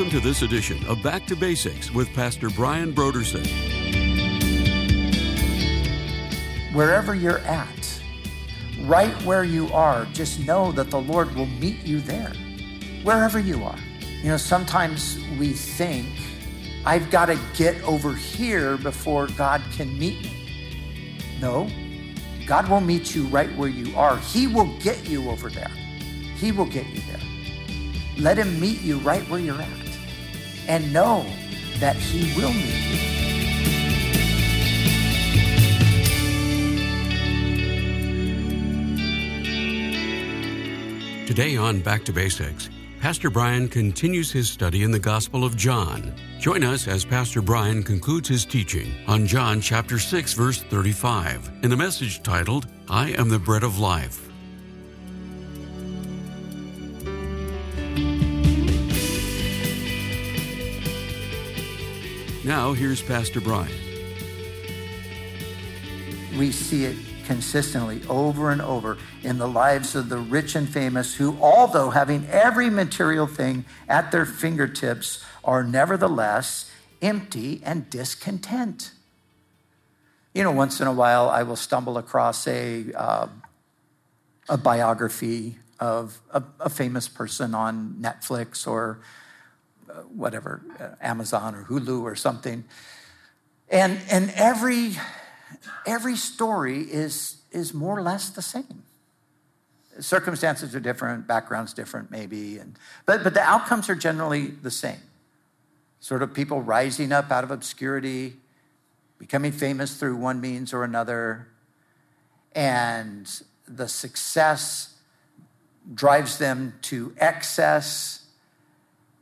Welcome to this edition of Back to Basics with Pastor Brian Brodersen. Wherever you're at, right where you are, just know that the Lord will meet you there, wherever you are. You know, sometimes we think, I've got to get over here before God can meet me. No, God will meet you right where you are. He will get you over there. He will get you there. Let Him meet you right where you're at. And know that He will meet you. Today on Back to Basics, Pastor Brian continues his study in the Gospel of John. Join us as Pastor Brian concludes his teaching on John chapter 6 verse 35 in the message titled I am the bread of life. Now here's Pastor Brian. We see it consistently over and over in the lives of the rich and famous who, although having every material thing at their fingertips, are nevertheless empty and discontent. You know, once in a while I will stumble across a, uh, a biography of a, a, famous person on Netflix or whatever, uh, Amazon or Hulu or something. And, and every every story is, is more or less the same. Circumstances are different, backgrounds different, maybe, and, but, but the outcomes are generally the same. Sort of people rising up out of obscurity, becoming famous through one means or another, and the success drives them to excess,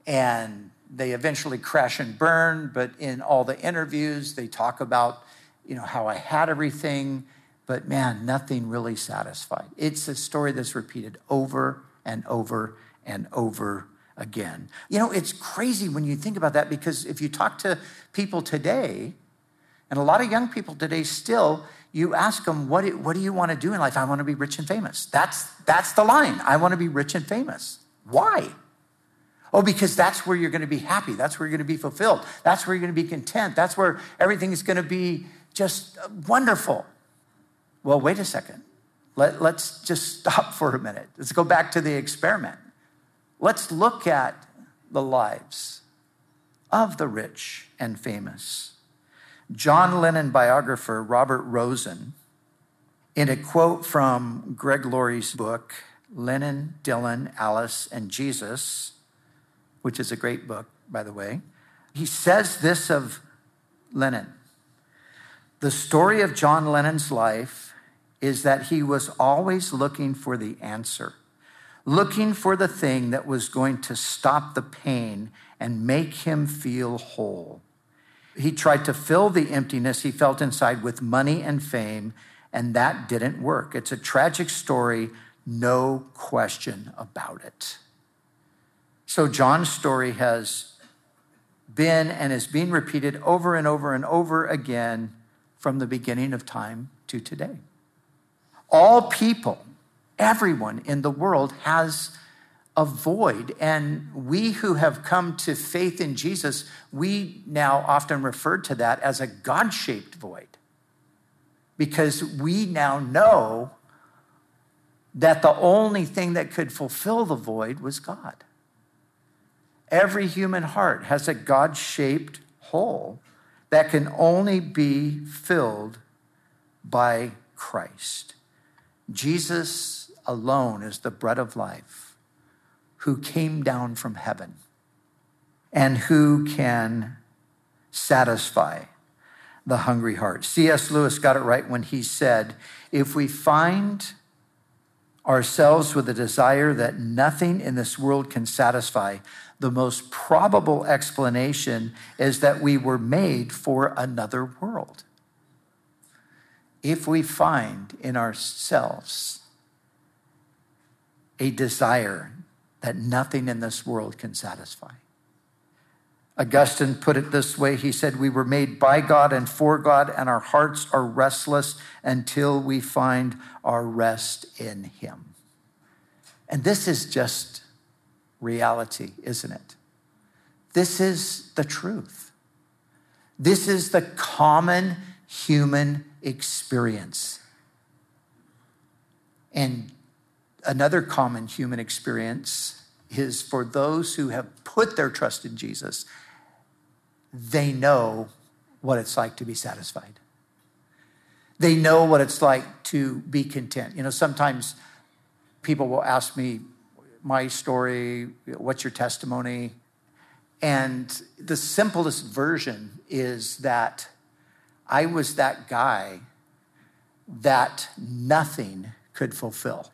and they eventually crash and burn. But in all the interviews, they talk about you know, how I had everything, but man, nothing really satisfied. It's a story that's repeated over and over and over again. You know, it's crazy when you think about that because if you talk to people today, and a lot of young people today still, you ask them, what do, what do you want to do in life? I want to be rich and famous. That's, that's the line. I want to be rich and famous. Why? Oh, because that's where you're going to be happy. That's where you're going to be fulfilled. That's where you're going to be content. That's where everything is going to be just uh, wonderful. Well, wait a second. Let, let's just stop for a minute. Let's go back to the experiment. Let's look at the lives of the rich and famous. John Lennon biographer Robert Rosen, in a quote from Greg Laurie's book, Lennon, Dylan, Alice, and Jesus, which is a great book, by the way, he says this of Lennon the story of John Lennon's life is that he was always looking for the answer, looking for the thing that was going to stop the pain and make him feel whole. He tried to fill the emptiness he felt inside with money and fame, and that didn't work. It's a tragic story, no question about it. So, John's story has been and is being repeated over and over and over again from the beginning of time to today. All people, everyone in the world has a void. And we who have come to faith in Jesus, we now often refer to that as a God shaped void. Because we now know that the only thing that could fulfill the void was God. Every human heart has a God shaped hole that can only be filled by Christ. Jesus alone is the bread of life who came down from heaven and who can satisfy the hungry heart. C.S. Lewis got it right when he said, If we find ourselves with a desire that nothing in this world can satisfy, the most probable explanation is that we were made for another world. If we find in ourselves a desire that nothing in this world can satisfy. Augustine put it this way he said, We were made by God and for God, and our hearts are restless until we find our rest in Him. And this is just reality, isn't it? This is the truth. This is the common human experience. And another common human experience is for those who have put their trust in Jesus, they know what it's like to be satisfied. They know what it's like to be content. You know, sometimes people will ask me my story, what's your testimony? And the simplest version is that I was that guy that nothing could fulfill.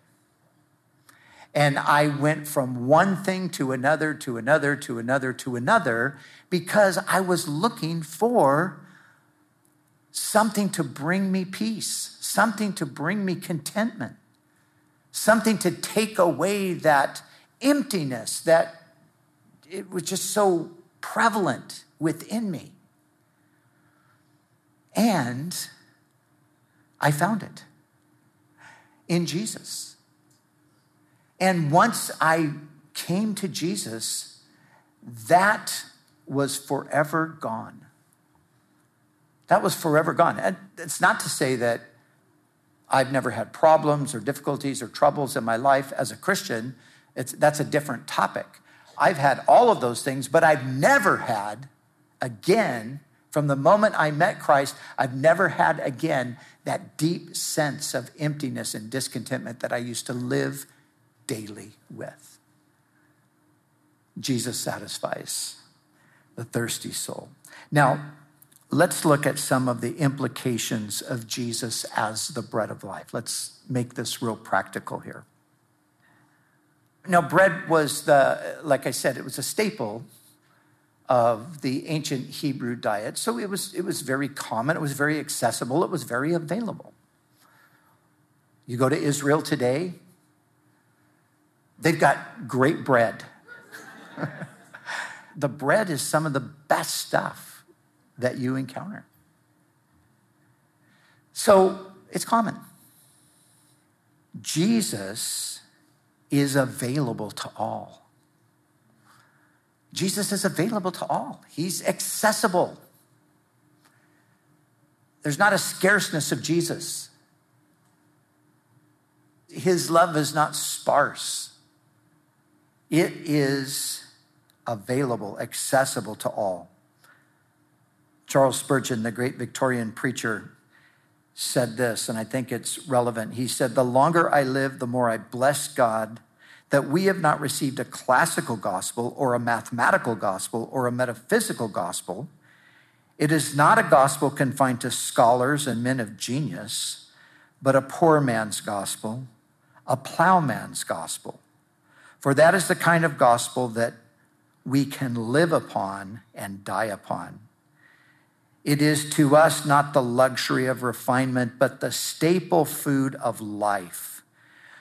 And I went from one thing to another, to another, to another, to another, because I was looking for something to bring me peace, something to bring me contentment, something to take away that emptiness that it was just so prevalent within me. And I found it in Jesus. And once I came to Jesus, that was forever gone. That was forever gone. And it's not to say that I've never had problems or difficulties or troubles in my life as a Christian. It's, that's a different topic. I've had all of those things, but I've never had, again, from the moment I met Christ, I've never had again that deep sense of emptiness and discontentment that I used to live daily with. Jesus satisfies the thirsty soul. Now, let's look at some of the implications of Jesus as the bread of life. Let's make this real practical here. Now, bread was the, like I said, it was a staple of the ancient Hebrew diet. So it was, it was very common, it was very accessible, it was very available. You go to Israel today, they've got great bread. the bread is some of the best stuff that you encounter. So it's common. Jesus is available to all. Jesus is available to all, He's accessible. There's not a scarceness of Jesus. His love is not sparse, it is available, accessible to all. Charles Spurgeon, the great Victorian preacher, said this, and I think it's relevant. He said, The longer I live, the more I bless God that we have not received a classical gospel or a mathematical gospel or a metaphysical gospel. It is not a gospel confined to scholars and men of genius, but a poor man's gospel, a plowman's gospel. For that is the kind of gospel that we can live upon and die upon. It is to us not the luxury of refinement, but the staple food of life.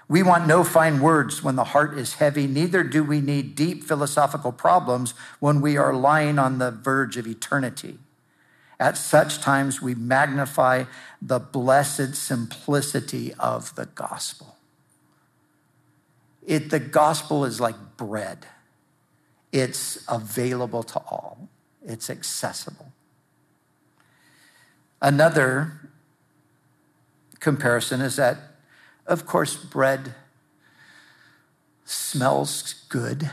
We want no fine words when the heart is heavy, neither do we need deep philosophical problems when we are lying on the verge of eternity. At such times, we magnify the blessed simplicity of the gospel. It, the gospel is like bread, it's available to all, it's accessible. Another comparison is that, of course, bread smells good.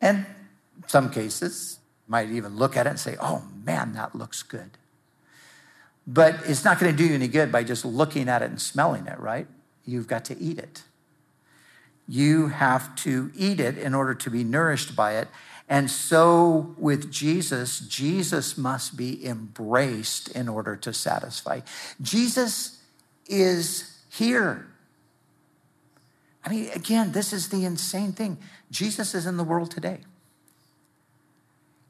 And some cases might even look at it and say, oh man, that looks good. But it's not going to do you any good by just looking at it and smelling it, right? You've got to eat it. You have to eat it in order to be nourished by it. And so with Jesus, Jesus must be embraced in order to satisfy. Jesus is here. I mean, again, this is the insane thing. Jesus is in the world today.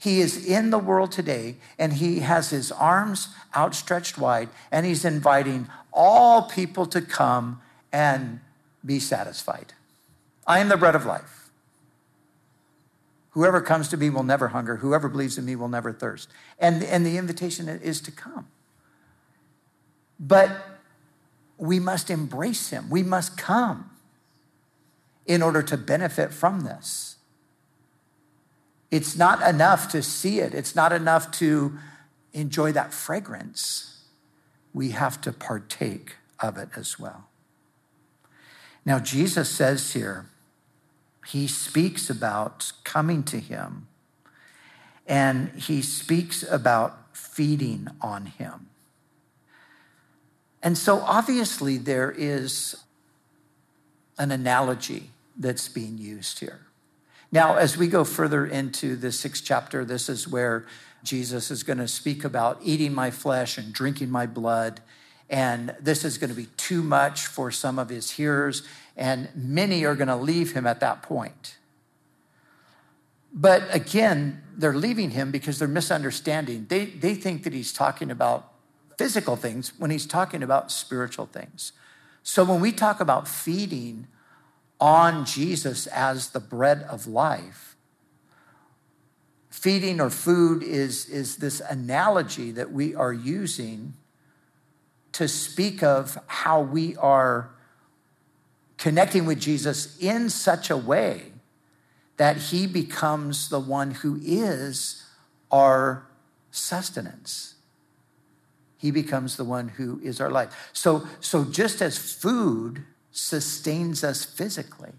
He is in the world today and he has his arms outstretched wide and he's inviting all people to come and be satisfied. I am the bread of life. Whoever comes to me will never hunger. Whoever believes in me will never thirst. And, and the invitation is to come. But we must embrace him. We must come in order to benefit from this. It's not enough to see it, it's not enough to enjoy that fragrance. We have to partake of it as well. Now, Jesus says here, he speaks about coming to him and he speaks about feeding on him. And so, obviously, there is an analogy that's being used here. Now, as we go further into the sixth chapter, this is where Jesus is going to speak about eating my flesh and drinking my blood. And this is going to be too much for some of his hearers, and many are going to leave him at that point. But again, they're leaving him because they're misunderstanding. They, they think that he's talking about physical things when he's talking about spiritual things. So when we talk about feeding on Jesus as the bread of life, feeding or food is, is this analogy that we are using to speak of how we are connecting with Jesus in such a way that he becomes the one who is our sustenance. He becomes the one who is our life. So, so just as food sustains us physically,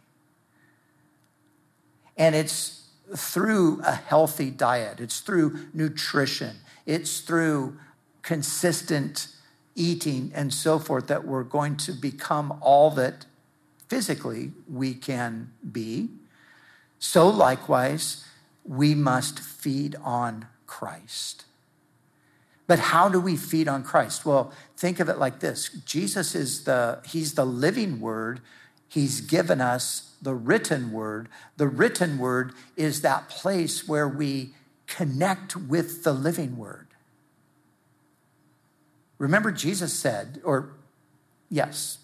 and it's through a healthy diet, it's through nutrition, it's through consistent eating and so forth that we're going to become all that physically we can be so likewise, we must feed on Christ. But how do we feed on Christ? Well, think of it like this Jesus is the, he's the living word. He's given us the written word. The written word is that place where we connect with the living word. Remember, Jesus said, or yes,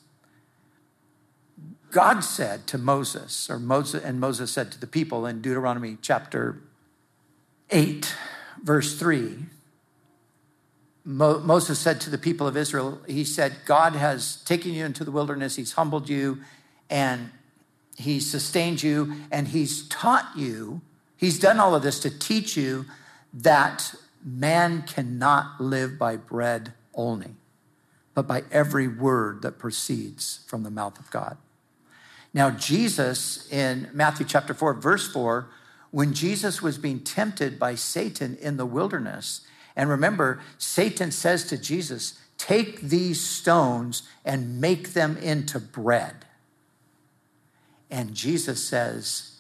God said to Moses, or Moses, and Moses said to the people in Deuteronomy chapter 8, verse 3. Mo- Moses said to the people of Israel, He said, God has taken you into the wilderness, He's humbled you, and He's sustained you, and He's taught you, He's done all of this to teach you that man cannot live by bread only, but by every word that proceeds from the mouth of God. Now, Jesus in Matthew chapter 4, verse 4, when Jesus was being tempted by Satan in the wilderness, and remember, Satan says to Jesus, Take these stones and make them into bread. And Jesus says,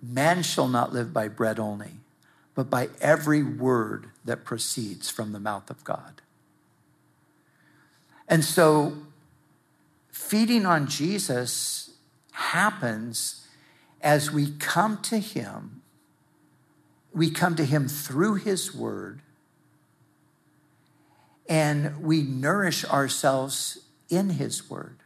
Man shall not live by bread only, but by every word that proceeds from the mouth of God. And so feeding on Jesus happens as we come to Him. We come to Him through His Word, and we nourish ourselves in His Word.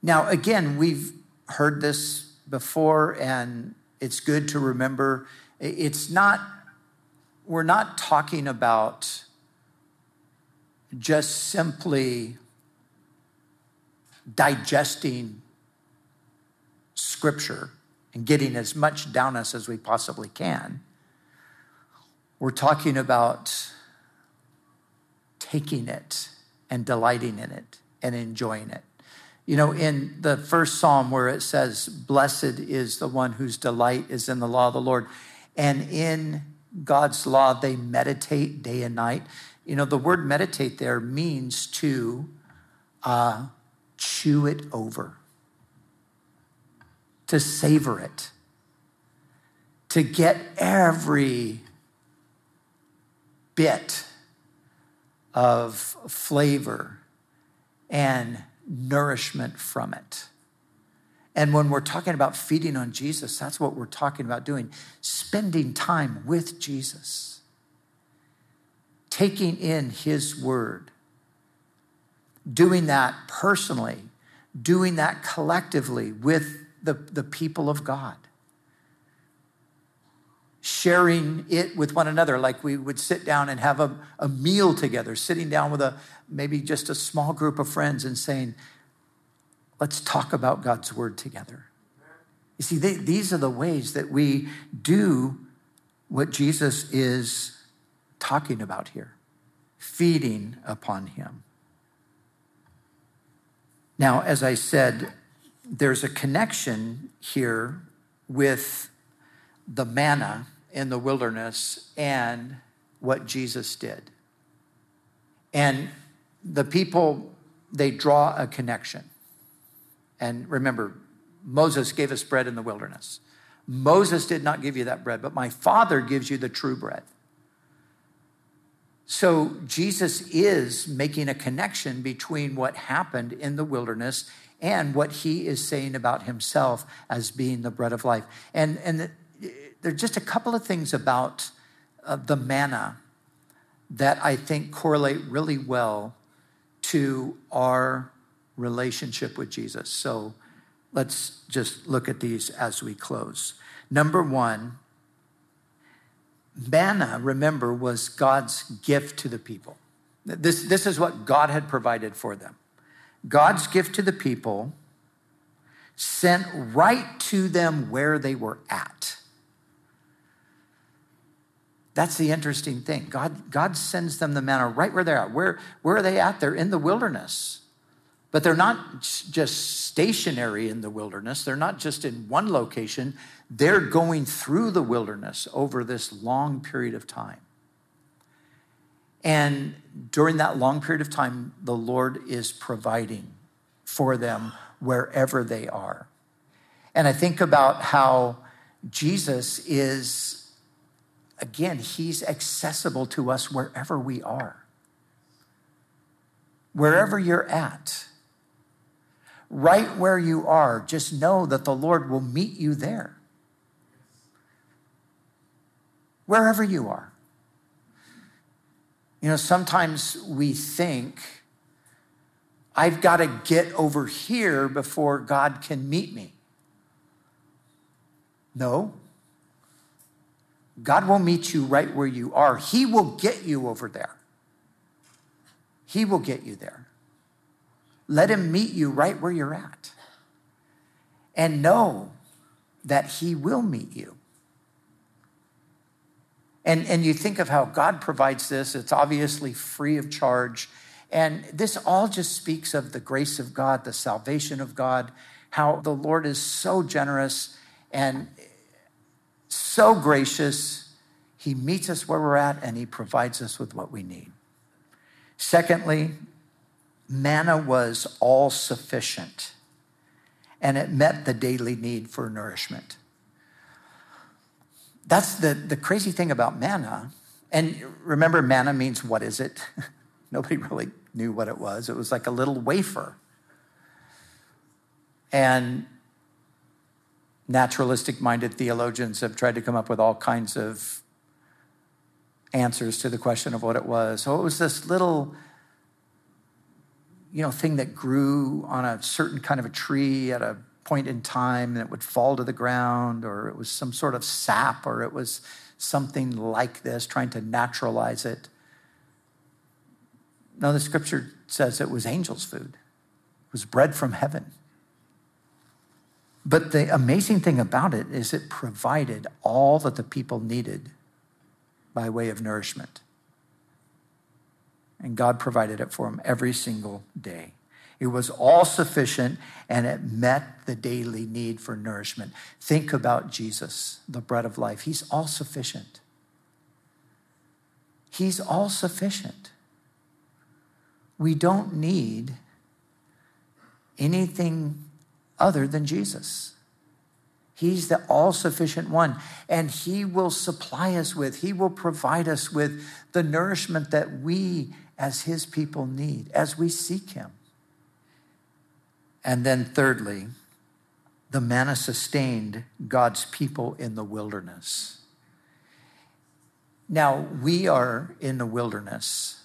Now, again, we've heard this before, and it's good to remember. It's not, we're not talking about just simply digesting scripture and getting as much down us as we possibly can. We're talking about taking it and delighting in it and enjoying it. You know, in the first psalm where it says, Blessed is the one whose delight is in the law of the Lord, and in God's law they meditate day and night. You know, the word meditate there means to uh, chew it over, to savor it, to get every bit of flavor and nourishment from it. And when we're talking about feeding on Jesus, that's what we're talking about doing spending time with Jesus, taking in his word, doing that personally, doing that collectively with the, the people of God. Sharing it with one another, like we would sit down and have a, a meal together, sitting down with a maybe just a small group of friends and saying, let's talk about God's word together. You see, they, these are the ways that we do what Jesus is talking about here feeding upon him. Now, as I said, there's a connection here with the manna in the wilderness and what Jesus did. And the people, they draw a connection. And remember, Moses gave us bread in the wilderness. Moses did not give you that bread, but my Father gives you the true bread. So Jesus is making a connection between what happened in the wilderness and what he is saying about himself as being the bread of life. And, and there are just a couple of things about uh, the manna that I think correlate really well to our relationship with Jesus. So let's just look at these as we close. Number one, manna, remember, was God's gift to the people. This, this is what God had provided for them. God's gift to the people sent right to them where they were at. That's the interesting thing. God, God sends them the manna right where they're at. Where, where are they at? They're in the wilderness. But they're not just stationary in the wilderness, they're not just in one location, they're going through the wilderness over this long period of time. And during that long period of time, the Lord is providing for them wherever they are. And I think about how Jesus is, again, he's accessible to us wherever we are. Wherever you're at right where you are, just know that the Lord will meet you there. Wherever you are. You know, sometimes we think, I've got to get over here before God can meet me. No. God will meet you right where you are. He will get you over there. He will get you there. Let him meet you right where you're at. And know that he will meet you. And, and you think of how God provides this, it's obviously free of charge. And this all just speaks of the grace of God, the salvation of God, how the Lord is so generous and so gracious. He meets us where we're at and he provides us with what we need. Secondly, manna was all sufficient and it met the daily need for nourishment. That's the, the crazy thing about manna. And remember, manna means what is it? Nobody really knew what it was. It was like a little wafer. And naturalistic minded theologians have tried to come up with all kinds of answers to the question of what it was. So it was this little you know, thing that grew on a certain kind of a tree at a point in time and it would fall to the ground, or it was some sort of sap, or it was something like this, trying to naturalize it. No, the scripture says it was angels' food, it was bread from heaven. But the amazing thing about it is it provided all that the people needed by way of nourishment. And God provided it for them every single day. It was all sufficient and it met the daily need for nourishment. Think about Jesus, the bread of life. He's all sufficient. He's all sufficient. We don't need anything other than Jesus. He's the all sufficient one, and He will supply us with, He will provide us with the nourishment that we as his people need as we seek him. And then, thirdly, the manna sustained God's people in the wilderness. Now, we are in the wilderness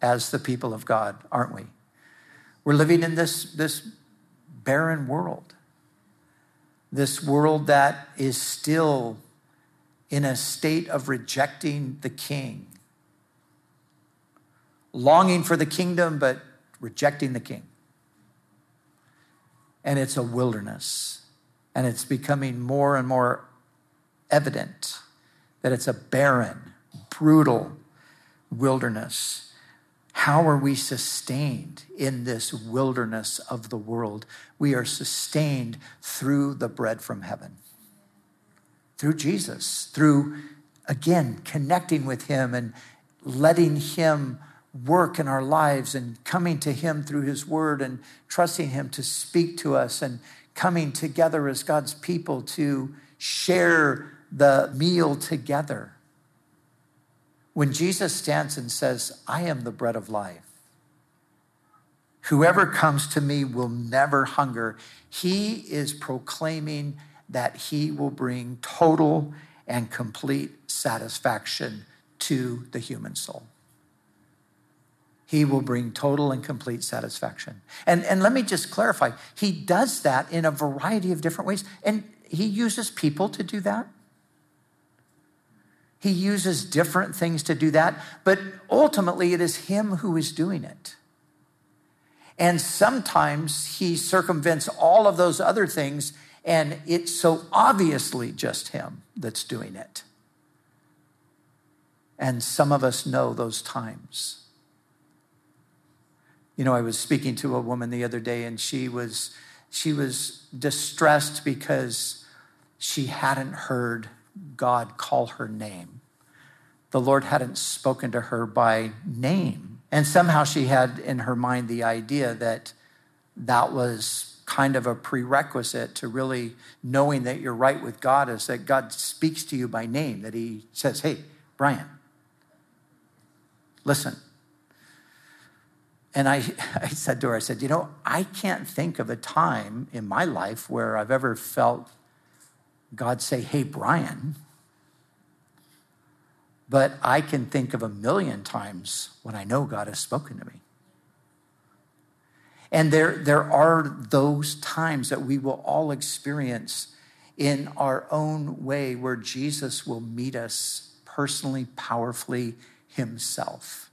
as the people of God, aren't we? We're living in this, this barren world, this world that is still in a state of rejecting the king longing for the kingdom, but rejecting the king. And it's a wilderness. And it's becoming more and more evident that it's a barren, brutal wilderness. How are we sustained in this wilderness of the world? We are sustained through the bread from heaven, through Jesus, through, again, connecting with Him and letting Him work in our lives and coming to Him through His Word and trusting Him to speak to us and coming together as God's people to share the meal together. When Jesus stands and says, I am the bread of life, whoever comes to me will never hunger, he is proclaiming that he will bring total and complete satisfaction to the human soul he will bring total and complete satisfaction. And, and let me just clarify he does that in a variety of different ways. And he uses people to do that. He uses different things to do that, but ultimately it is him who is doing it. And sometimes he circumvents all of those other things, and it's so obviously just him that's doing it. And some of us know those times. You know, I was speaking to a woman the other day and she was she was distressed because she hadn't heard God call her name. The Lord hadn't spoken to her by name. And somehow she had in her mind the idea that that was kind of a prerequisite to really knowing that you're right with God is that God speaks to you by name, that He says, Hey, Brian, listen, and I, I said to her, I said, You know, I can't think of a time in my life where I've ever felt God say, Hey, Brian. But I can think of a million times when I know God has spoken to me. And there, there are those times that we will all experience in our own way where Jesus will meet us personally, powerfully, himself.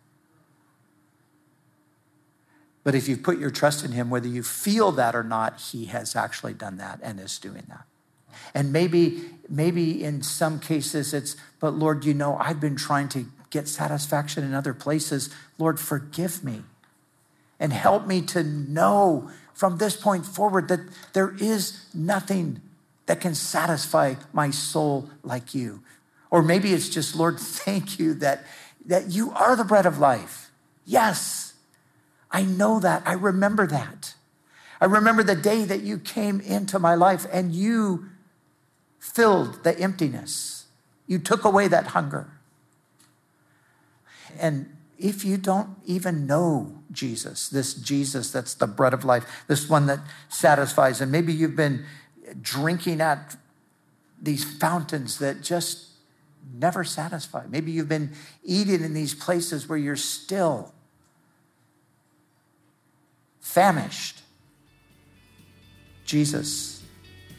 But if you put your trust in Him, whether you feel that or not, He has actually done that and is doing that. And maybe, maybe in some cases it's, but Lord, you know, I've been trying to get satisfaction in other places. Lord, forgive me and help me to know from this point forward that there is nothing that can satisfy my soul like you. Or maybe it's just, Lord, thank you that, that you are the bread of life. Yes, I know that. I remember that. I remember the day that you came into my life and you filled the emptiness. You took away that hunger. And if you don't even know Jesus, this Jesus that's the bread of life, this one that satisfies, and maybe you've been drinking at these fountains that just never satisfy. Maybe you've been eating in these places where you're still famished. Jesus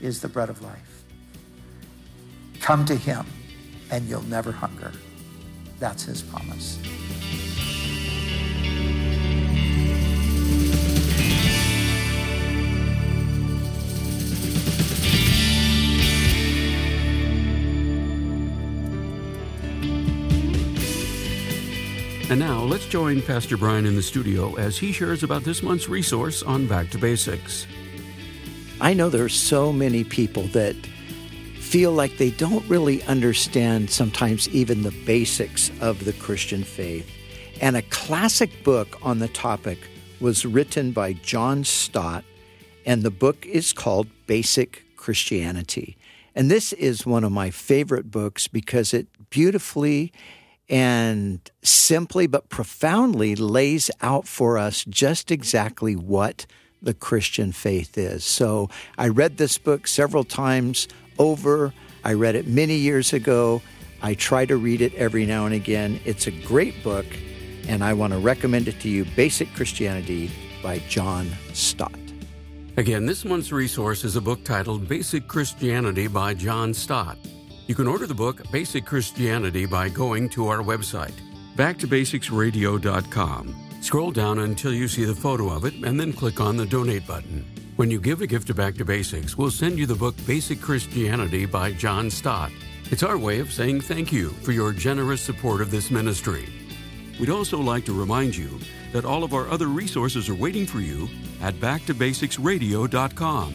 is the bread of life. Come to him and you'll never hunger. That's his promise. And now let's join Pastor Brian in the studio as he shares about this month's resource on Back to Basics. I know there are so many people that feel like they don't really understand sometimes even the basics of the Christian faith. And a classic book on the topic was written by John Stott, and the book is called Basic Christianity. And this is one of my favorite books because it beautifully and simply but profoundly lays out for us just exactly what the Christian faith is. So I read this book several times over. I read it many years ago. I try to read it every now and again. It's a great book, and I want to recommend it to you Basic Christianity by John Stott. Again, this month's resource is a book titled Basic Christianity by John Stott. You can order the book Basic Christianity by going to our website, backtobasicsradio.com. Scroll down until you see the photo of it and then click on the donate button. When you give a gift to Back to Basics, we'll send you the book Basic Christianity by John Stott. It's our way of saying thank you for your generous support of this ministry. We'd also like to remind you that all of our other resources are waiting for you at backtobasicsradio.com